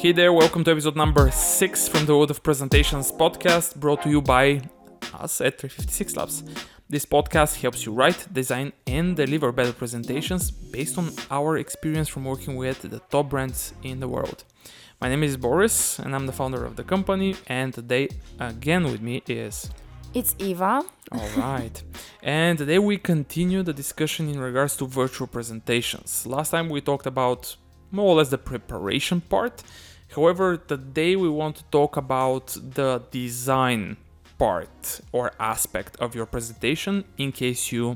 Hey there, welcome to episode number six from the World of Presentations podcast, brought to you by us at 356 Labs. This podcast helps you write, design, and deliver better presentations based on our experience from working with the top brands in the world. My name is Boris, and I'm the founder of the company. And today, again with me is It's Iva. all right. and today we continue the discussion in regards to virtual presentations. Last time we talked about more or less the preparation part. However, today we want to talk about the design part or aspect of your presentation in case you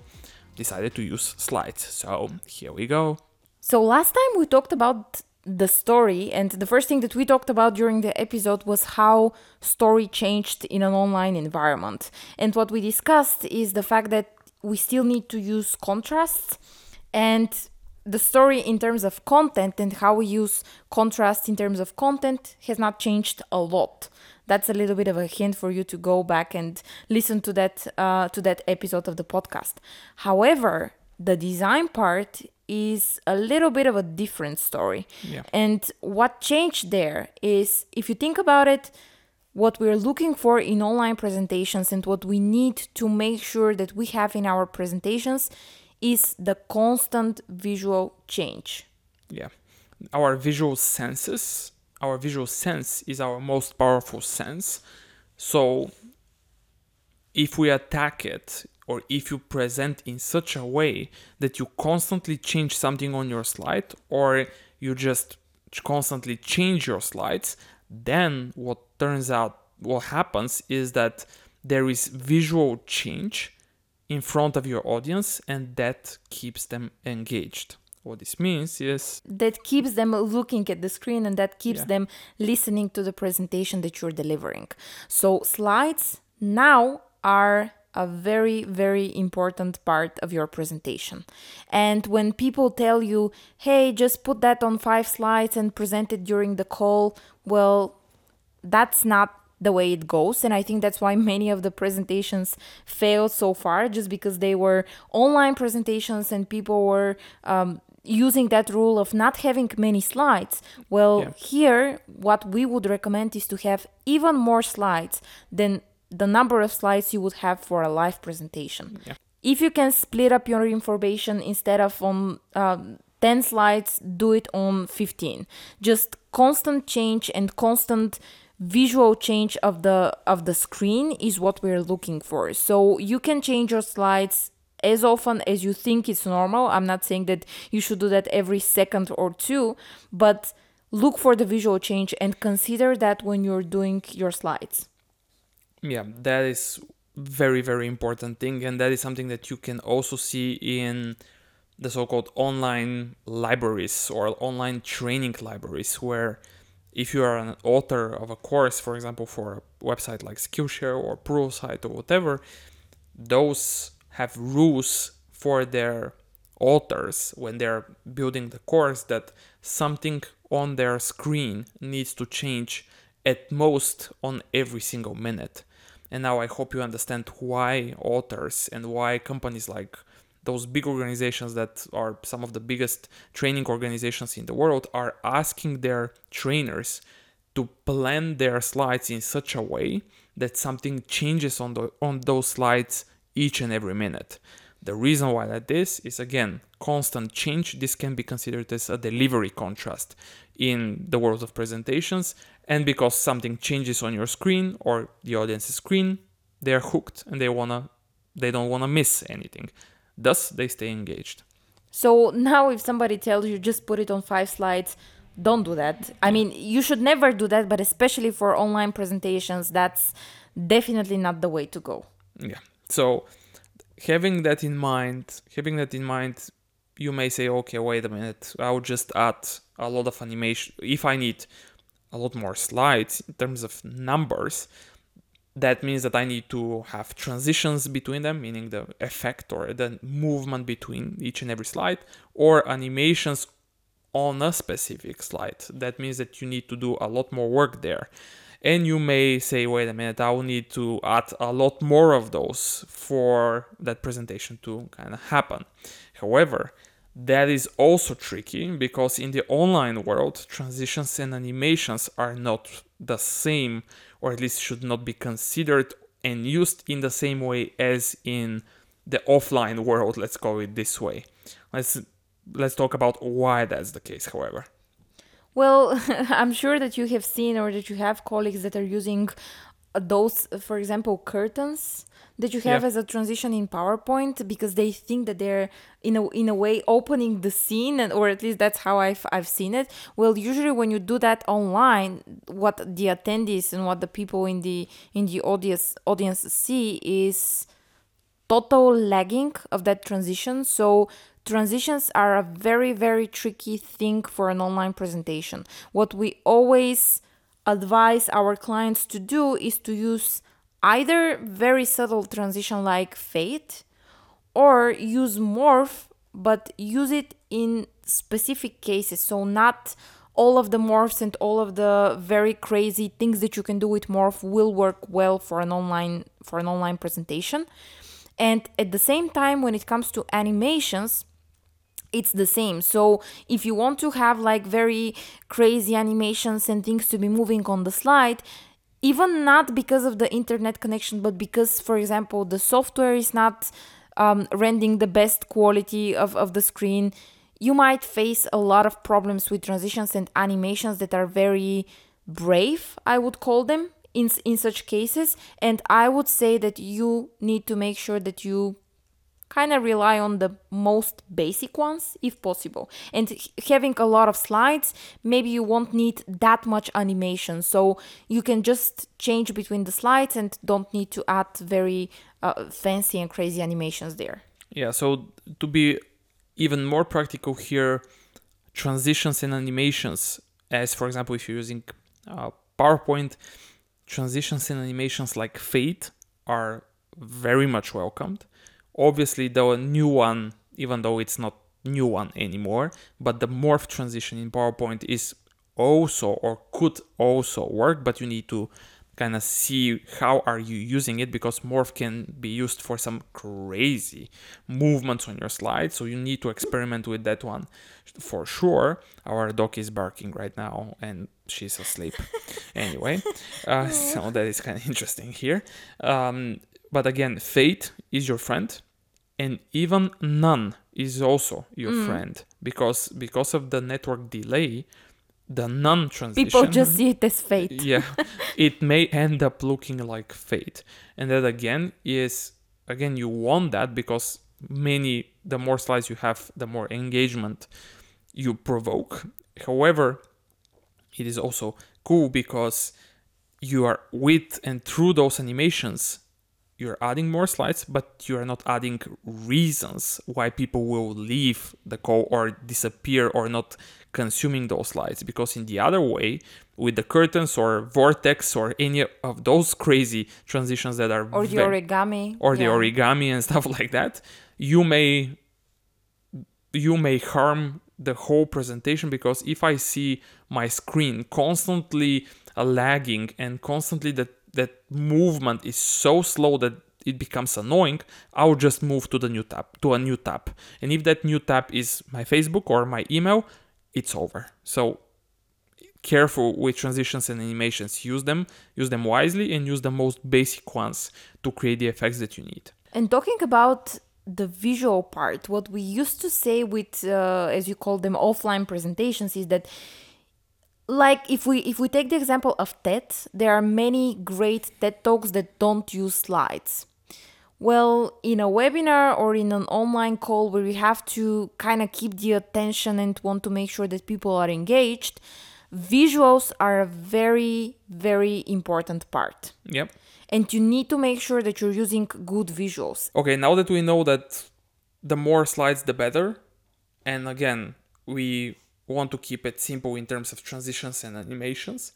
decided to use slides. So here we go. So last time we talked about the story, and the first thing that we talked about during the episode was how story changed in an online environment. And what we discussed is the fact that we still need to use contrasts and the story in terms of content and how we use contrast in terms of content has not changed a lot. That's a little bit of a hint for you to go back and listen to that uh, to that episode of the podcast. However, the design part is a little bit of a different story. Yeah. And what changed there is if you think about it, what we're looking for in online presentations and what we need to make sure that we have in our presentations is the constant visual change. Yeah. Our visual senses, our visual sense is our most powerful sense. So if we attack it or if you present in such a way that you constantly change something on your slide or you just constantly change your slides, then what turns out what happens is that there is visual change in front of your audience and that keeps them engaged. What this means is That keeps them looking at the screen and that keeps Yeah. them listening to the presentation that you're delivering. So, slides now are a very, very important part of your presentation. And when people tell you, hey, just put that on five slides and present it during the call, well, that's not the way it goes and i think that's why many of the presentations failed so far just because they were online presentations and people were um, using that rule of not having many slides well Yeah. here what we would recommend is to have even more slides than the number of slides you would have for a live presentation Yeah. if you can split up your information instead of on um, 10 slides do it on 15 just constant change and constant visual change of the of the screen is what we're looking for. So you can change your slides as often as you think it's normal. I'm not saying that you should do that every second or two but look for the visual change and consider that when you're doing your slides. Yeah that is very very important thing and that is something that you can also see in the so-called online libraries or online training libraries where if you are an author of a course for example for a website like skillshare or pluralsight or whatever those have rules for their authors when they're building the course that something on their screen needs to change at most on every single minute. And now I hope you understand why authors and why companies like those big organizations that are some of the biggest training organizations in the world are asking their trainers to plan their slides in such a way that something changes on the on those slides each and every minute. The reason why that is is again constant change. This can be considered as a delivery contrast in the world of presentations, and because something changes on your screen or the audience's screen, they're hooked and they wanna they don't wanna miss anything. Thus, they stay engaged. So now, if somebody tells you just put it on five slides, don't do that. I mean, you should never do that, but especially for online presentations, that's definitely not the way to go. Yeah. So having that in mind, having that in mind, you may say, okay, wait a minute, I'll just add a lot of animation. If I need a lot more slides in terms of numbers, that means that I need to have transitions between them, meaning the effect or the movement between each and every slide, or animations on a specific slide. That means that you need to do a lot more work there. And you may say, wait a minute, I will need to add a lot more of those for that presentation to kind of happen. However, that is also tricky because in the online world, transitions and animations are not the same, or at least should not be considered and used in the same way as in the offline world. Let's call it this way. Let's let's talk about why that's the case. However, Well, I'm sure that you have seen or that you have colleagues that are using those, uh, for example, curtains that you have as a transition in PowerPoint because they think that they're in a in a way opening the scene, and or at least that's how I've I've seen it. Well, usually when you do that online, what the attendees and what the people in the in the audience audience see is total lagging of that transition. So transitions are a very very tricky thing for an online presentation. What we always advise our clients to do is to use either very subtle transition like fade or use morph but use it in specific cases. So not all of the morphs and all of the very crazy things that you can do with morph will work well for an online for an online presentation. And at the same time when it comes to animations it's the same. So if you want to have like very crazy animations and things to be moving on the slide, even not because of the internet connection, but because, for example, the software is not um, rendering the best quality of, of the screen, you might face a lot of problems with transitions and animations that are very brave, I would call them. In, in such cases, and I would say that you need to make sure that you kind of rely on the most basic ones if possible. And having a lot of slides maybe you won't need that much animation. So you can just change between the slides and don't need to add very uh, fancy and crazy animations there. Yeah, so to be even more practical here, transitions and animations, as for example, if you're using uh, PowerPoint, transitions and animations like fade are very much welcomed. Obviously, the new one, even though it's not new one anymore, but the morph transition in PowerPoint is also or could also work, but you need to kind of see how are you using it because morph can be used for some crazy movements on your slide so you need to experiment with that one for sure. Our dog is barking right now and she's asleep. Anyway uh, so that is kind of interesting here. Um, but again fade is your friend and even none is also your mm. friend. Because because of the network delay the non transition people just see it as fade. Yeah. It may end up looking like fade. And that again is again you want that because many the more slides you have the more engagement you provoke. However it is also cool because you are with and through those animations you're adding more slides but you are not adding reasons why people will leave the call or disappear or not consuming those slides. Because in the other way with the curtains or vortex or any of those crazy transitions that are or the origami or the origami and stuff like that you may you may harm the whole presentation because if i see my screen constantly lagging and constantly that that movement is so slow that it becomes annoying i'll just move to the new tab to a new tab. And if that new tab is my facebook or my email it's over. So careful with transitions and animations. Use them use them wisely and use the most basic ones to create the effects that you need. And talking about the visual part, what we used to say with, uh, as you call them, offline presentations is that, like, if we if we take the example of TED, there are many great TED talks that don't use slides. Well, in a webinar or in an online call where we have to kind of keep the attention and want to make sure that people are engaged, visuals are a very, very important part yep and you need to make sure that you're using good visuals. Okay, now that we know that the more slides, the better, and again, we want to keep it simple in terms of transitions and animations,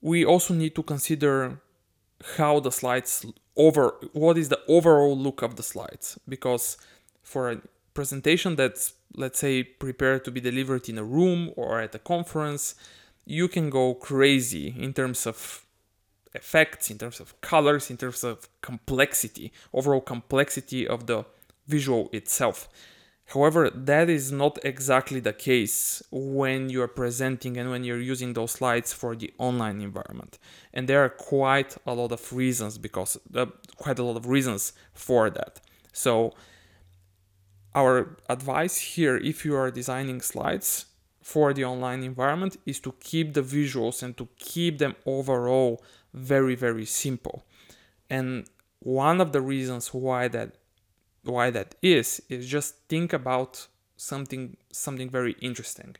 we also need to consider how the slides over what is the overall look of the slides because for a presentation that's let's say prepared to be delivered in a room or at a conference you can go crazy in terms of effects, in terms of colors, in terms of complexity, overall complexity of the visual itself. However, that is not exactly the case when you're presenting and when you're using those slides for the online environment. And there are quite a lot of reasons because uh, quite a lot of reasons for that. So our advice here if you are designing slides for the online environment is to keep the visuals and to keep them overall very very simple. And one of the reasons why that why that is is just think about something something very interesting.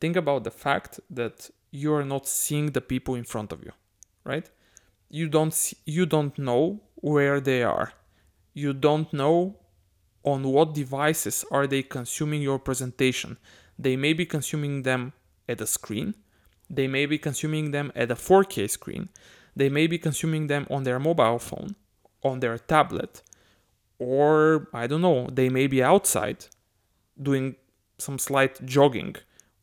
Think about the fact that you are not seeing the people in front of you right? You don't see, you don't know where they are. You don't know on what devices are they consuming your presentation. They may be consuming them at a screen. They may be consuming them at a 4k screen. They may be consuming them on their mobile phone on their tablet or I don't know, they may be outside doing some slight jogging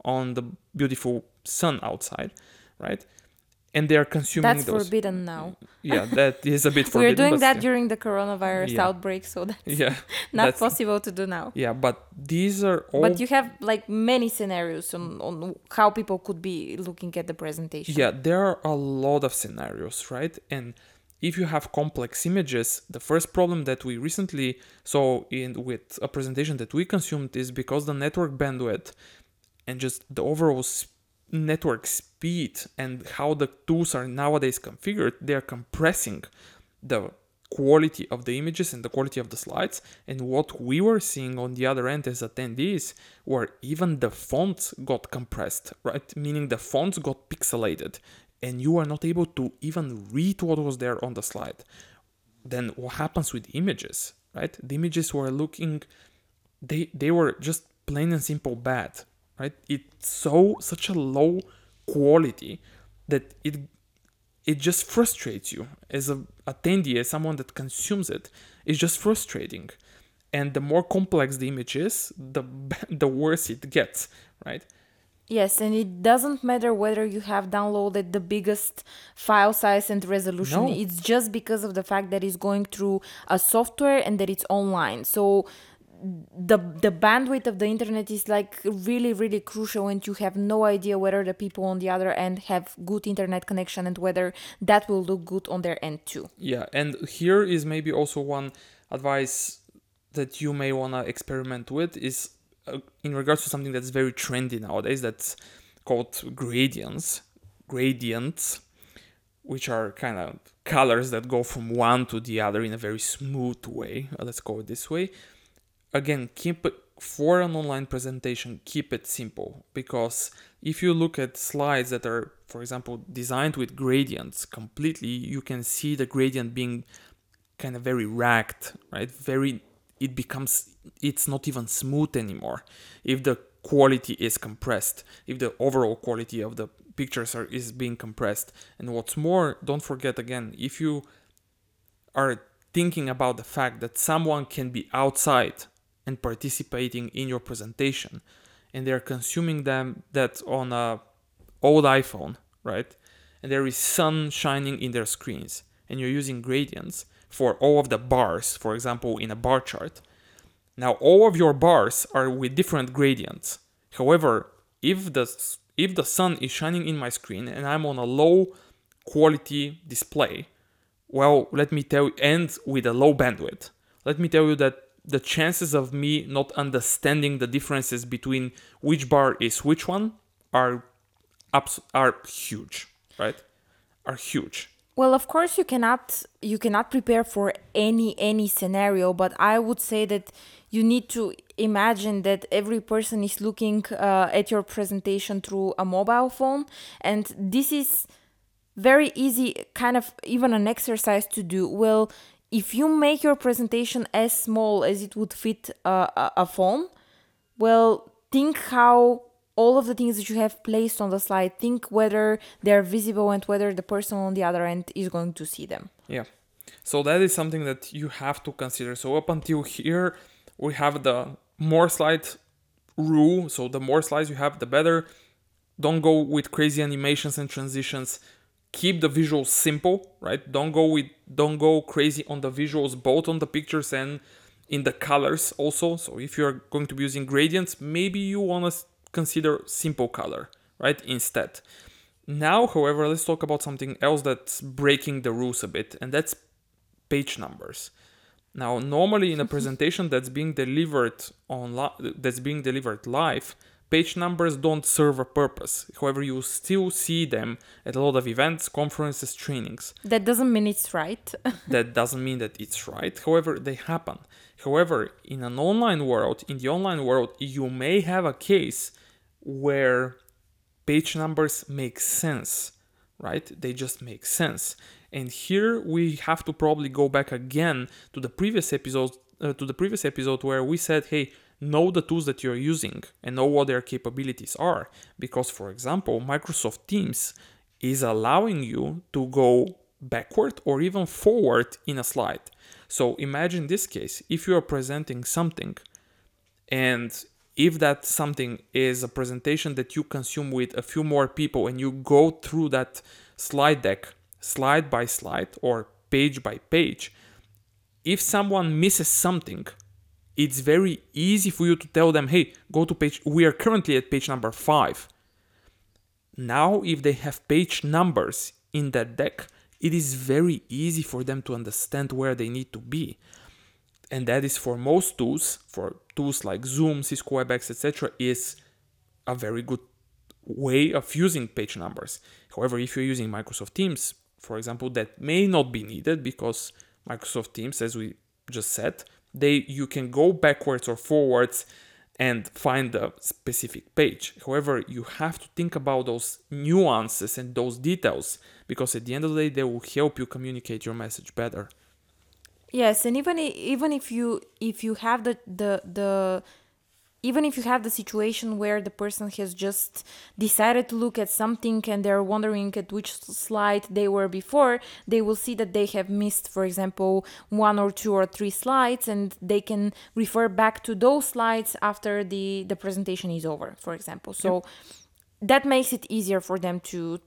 on the beautiful sun outside, right? And they are consuming That's those. forbidden now. Yeah, that is a bit forbidden. We're doing that still. during the coronavirus Yeah. outbreak, so that's Yeah, not that's- possible to do now. yeah, but these are all. But you have like many scenarios on, on how people could be looking at the presentation. Yeah, there are a lot of scenarios, right? And if you have complex images, the first problem that we recently saw in with a presentation that we consumed is because the network bandwidth and just the overall network speed and how the tools are nowadays configured, they are compressing the quality of the images and the quality of the slides. And what we were seeing on the other end as attendees were even the fonts got compressed, right? Meaning the fonts got pixelated and you are not able to even read what was there on the slide. Then what happens with images, right? The images were looking they they were just plain and simple bad, right? It's so such a low quality that it it just frustrates you as a attendee, as someone that consumes it. It's just frustrating, and the more complex the image is, the the worse it gets, right? Yes, and it doesn't matter whether you have downloaded the biggest file size and resolution. No. It's just because of the fact that it's going through a software and that it's online. So the the bandwidth of the internet is like really really crucial and you have no idea whether the people on the other end have good internet connection and whether that will look good on their end too. Yeah, and here is maybe also one advice that you may want to experiment with is uh, in regards to something that's very trendy nowadays that's called gradients. Gradients, which are kind of colors that go from one to the other in a very smooth way. uh, Let's call it this way. Again, keep it for an online presentation, keep it simple because if you look at slides that are, for example, designed with gradients completely, you can see the gradient being kind of very ragged, right? Very, it becomes, it's not even smooth anymore. If the quality is compressed, if the overall quality of the pictures are is being compressed, and what's more, don't forget again, if you are thinking about the fact that someone can be outside and participating in your presentation and they're consuming them that on a old iphone right and there is sun shining in their screens and you're using gradients for all of the bars for example in a bar chart now all of your bars are with different gradients however if the if the sun is shining in my screen and i'm on a low quality display well, let me tell you, and with a low bandwidth, let me tell you that the chances of me not understanding the differences between which bar is which one are abs- are huge, right? Are huge. Well, of course you cannot you cannot prepare for any any scenario, but I would say that you need to imagine that every person is looking uh, at your presentation through a mobile phone, and this is very easy, kind of even an exercise to do. Well, if you make your presentation as small as it would fit uh, a, a phone, well, think how all of the things that you have placed on the slide, think whether they're visible and whether the person on the other end is going to see them. Yeah. So that is something that you have to consider. So up until here, we have the more slide rule. So the more slides you have, the better. Don't go with crazy animations and transitions. Keep the visuals simple, right? Don't go with don't go crazy on the visuals, both on the pictures and in the colors also. So if you're going to be using gradients, maybe you want to consider simple color, right? Instead. Now, however, let's talk about something else that's breaking the rules a bit, and that's page numbers. Now, normally in a presentation that's being delivered on li- that's being delivered live, page numbers don't serve a purpose. However, you still see them at a lot of events, conferences, trainings. That doesn't mean it's right. that doesn't mean that it's right. However, they happen. However, in an online world, in the online world, you may have a case where page numbers make sense, right? They just make sense. And here we have to probably go back again to the previous episode uh, to the previous episode where we said, "Hey, know the tools that you're using and know what their capabilities are." Because for example, Microsoft Teams is allowing you to go backward or even forward in a slide. So imagine this case if you are presenting something and if that something is a presentation that you consume with a few more people and you go through that slide deck slide by slide or page by page, if someone misses something, it's very easy for you to tell them, hey, go to page, we are currently at page number five. Now, if they have page numbers in that deck, it is very easy for them to understand where they need to be. And that is for most tools, for tools like Zoom, Cisco WebEx, etc., is a very good way of using page numbers. However, if you're using Microsoft Teams, for example, that may not be needed because Microsoft Teams, as we just said, they you can go backwards or forwards and find a specific page. However, you have to think about those nuances and those details because at the end of the day, they will help you communicate your message better. Yes, and even even if you if you have the the the even if you have the situation where the person has just decided to look at something and they're wondering at which slide they were before, they will see that they have missed, for example, one or two or three slides, and they can refer back to those slides after the, the presentation is over, for example. So yep. that makes it easier for them to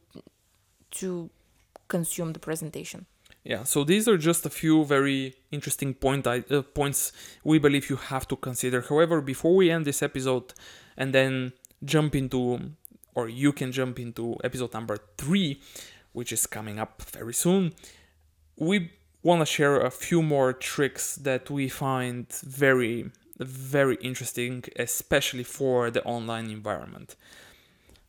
to consume the presentation. Yeah, so these are just a few very interesting point uh, points we believe you have to consider. However, before we end this episode and then jump into, or you can jump into episode number three, which is coming up very soon, we want to share a few more tricks that we find very, very interesting, especially for the online environment.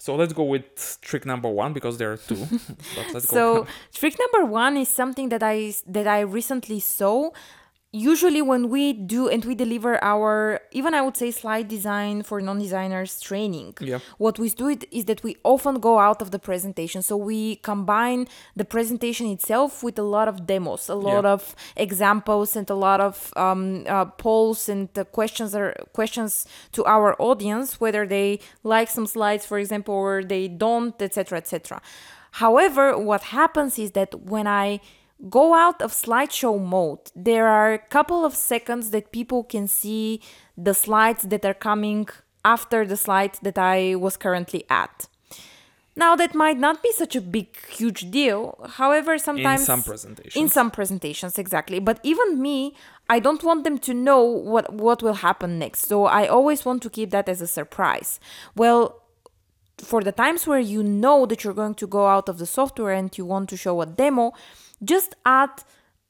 So let's go with trick number one because there are two. so trick number one is something that I that I recently saw usually when we do and we deliver our even i would say slide design for non-designers training yeah. what we do it is that we often go out of the presentation so we combine the presentation itself with a lot of demos a lot yeah. of examples and a lot of um, uh, polls and uh, questions or questions to our audience whether they like some slides for example or they don't etc etc however what happens is that when i go out of slideshow mode, there are a couple of seconds that people can see the slides that are coming after the slide that I was currently at. Now that might not be such a big huge deal. However, sometimes in some presentations. In some presentations exactly. But even me, I don't want them to know what what will happen next. So I always want to keep that as a surprise. Well, for the times where you know that you're going to go out of the software and you want to show a demo, just add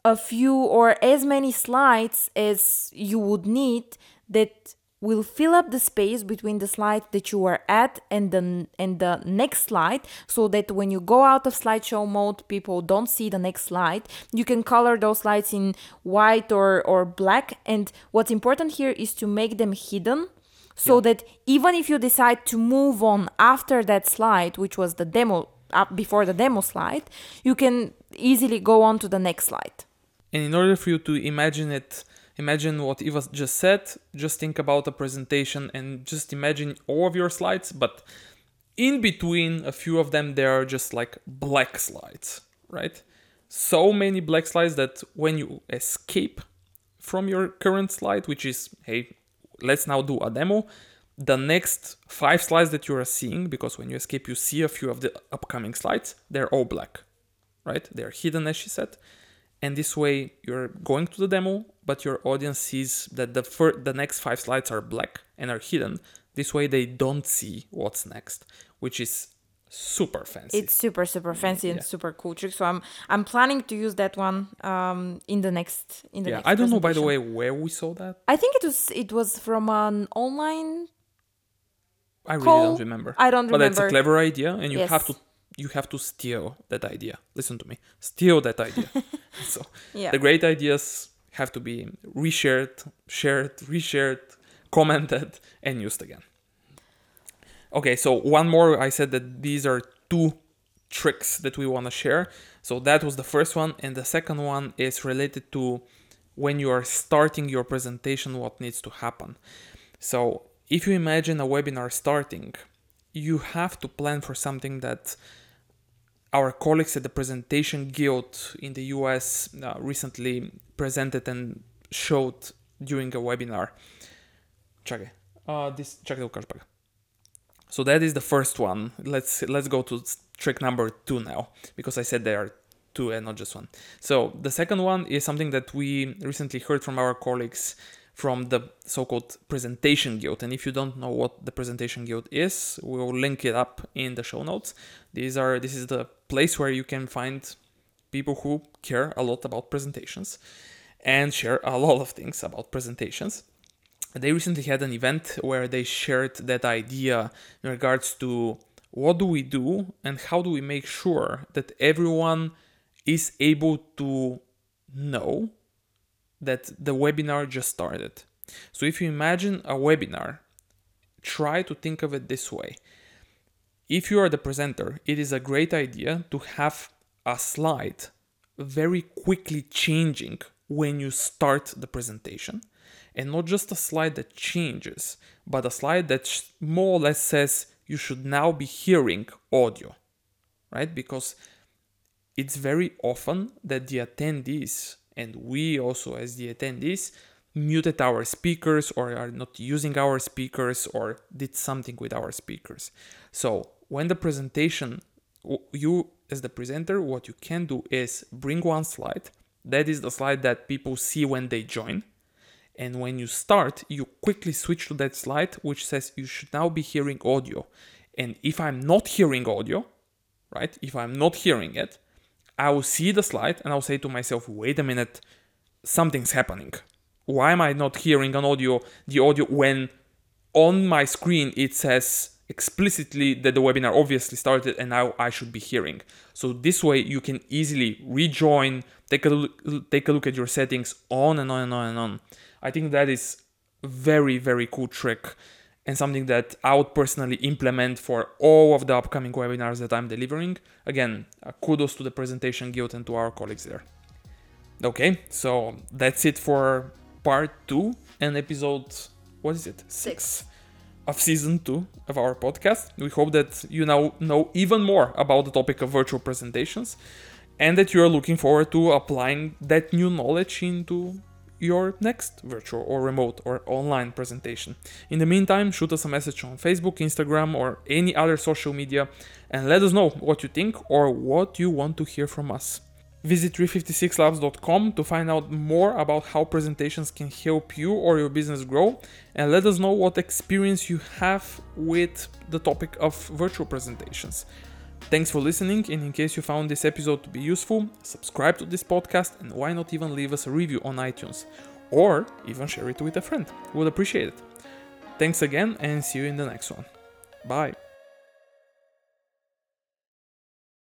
a few or as many slides as you would need that will fill up the space between the slide that you are at and the and the next slide so that when you go out of slideshow mode people don't see the next slide. You can color those slides in white or or black and what's important here is to make them hidden so yeah. that even if you decide to move on after that slide which was the demo before the demo slide, you can easily go on to the next slide. And in order for you to imagine it, imagine what Iva just said, just think about a presentation and just imagine all of your slides, but in between a few of them, there are just like black slides, right? So many black slides that when you escape from your current slide, which is, hey, let's now do a demo, the next five slides that you are seeing, because when you escape, you see a few of the upcoming slides, they're all black, right? They're hidden, as she said. And this way, you're going to the demo, but your audience sees that the fir- the next five slides are black and are hidden. This way, they don't see what's next, which is super fancy. It's super super fancy and Yeah. super cool trick. So I'm I'm planning to use that one um in the next in the yeah, next I don't know by the way where we saw that. I think it was it was from an online. I really Call- don't remember. I don't remember. but that's a clever idea, and you have to you have to steal that idea. Listen to me, steal that idea. so Yeah. the great ideas have to be reshared, shared, reshared, commented, and used again. Okay, so one more. I said that these are two tricks that we want to share. So that was the first one, and the second one is related to when you are starting your presentation, what needs to happen. So if you imagine a webinar starting, you have to plan for something that our colleagues at the Presentation Guild in the US uh, recently presented and showed during a webinar. Čakaj, uh, this, ukažem pa ga. So that is the first one. Let's let's go to trick number two now because I said there are two and not just one. So the second one is something that we recently heard from our colleagues from the so-called presentation guild. And if you don't know what the presentation guild is, we'll link it up in the show notes. These are this is the place where you can find people who care a lot about presentations and share a lot of things about presentations they recently had an event where they shared that idea in regards to what do we do and how do we make sure that everyone is able to know that the webinar just started. So if you imagine a webinar, try to think of it this way. If you are the presenter, it is a great idea to have a slide very quickly changing when you start the presentation and not just a slide that changes, but a slide that more or less says you should now be hearing audio, right? Because it's very often that the attendees and we also as the attendees muted our speakers or are not using our speakers or did something with our speakers. So when the presentation, you as the presenter, what you can do is bring one slide. That is the slide that people see when they join. And when you start, you quickly switch to that slide which says you should now be hearing audio. And if I'm not hearing audio, right? If I'm not hearing it, I will see the slide and I'll say to myself, wait a minute, something's happening. Why am I not hearing an audio, the audio when on my screen it says explicitly that the webinar obviously started and now I should be hearing. So this way you can easily rejoin, take a look, take a look at your settings on and on and on and on. I think that is very very cool trick and something that I would personally implement for all of the upcoming webinars that I'm delivering. Again, kudos to the presentation guild and to our colleagues there. Okay, so that's it for part two and episode what is it? Six. of season two of our podcast. We hope that you now know even more about the topic of virtual presentations and that you are looking forward to applying that new knowledge into your next virtual or remote or online presentation. In the meantime, shoot us a message on Facebook, Instagram, or any other social media and let us know what you think or what you want to hear from us. Visit 356labs.com to find out more about how presentations can help you or your business grow and let us know what experience you have with the topic of virtual presentations. Thanks for listening, and in case you found this episode to be useful, subscribe to this podcast and why not even leave us a review on iTunes or even share it with a friend. We would appreciate it. Thanks again and see you in the next one. Bye.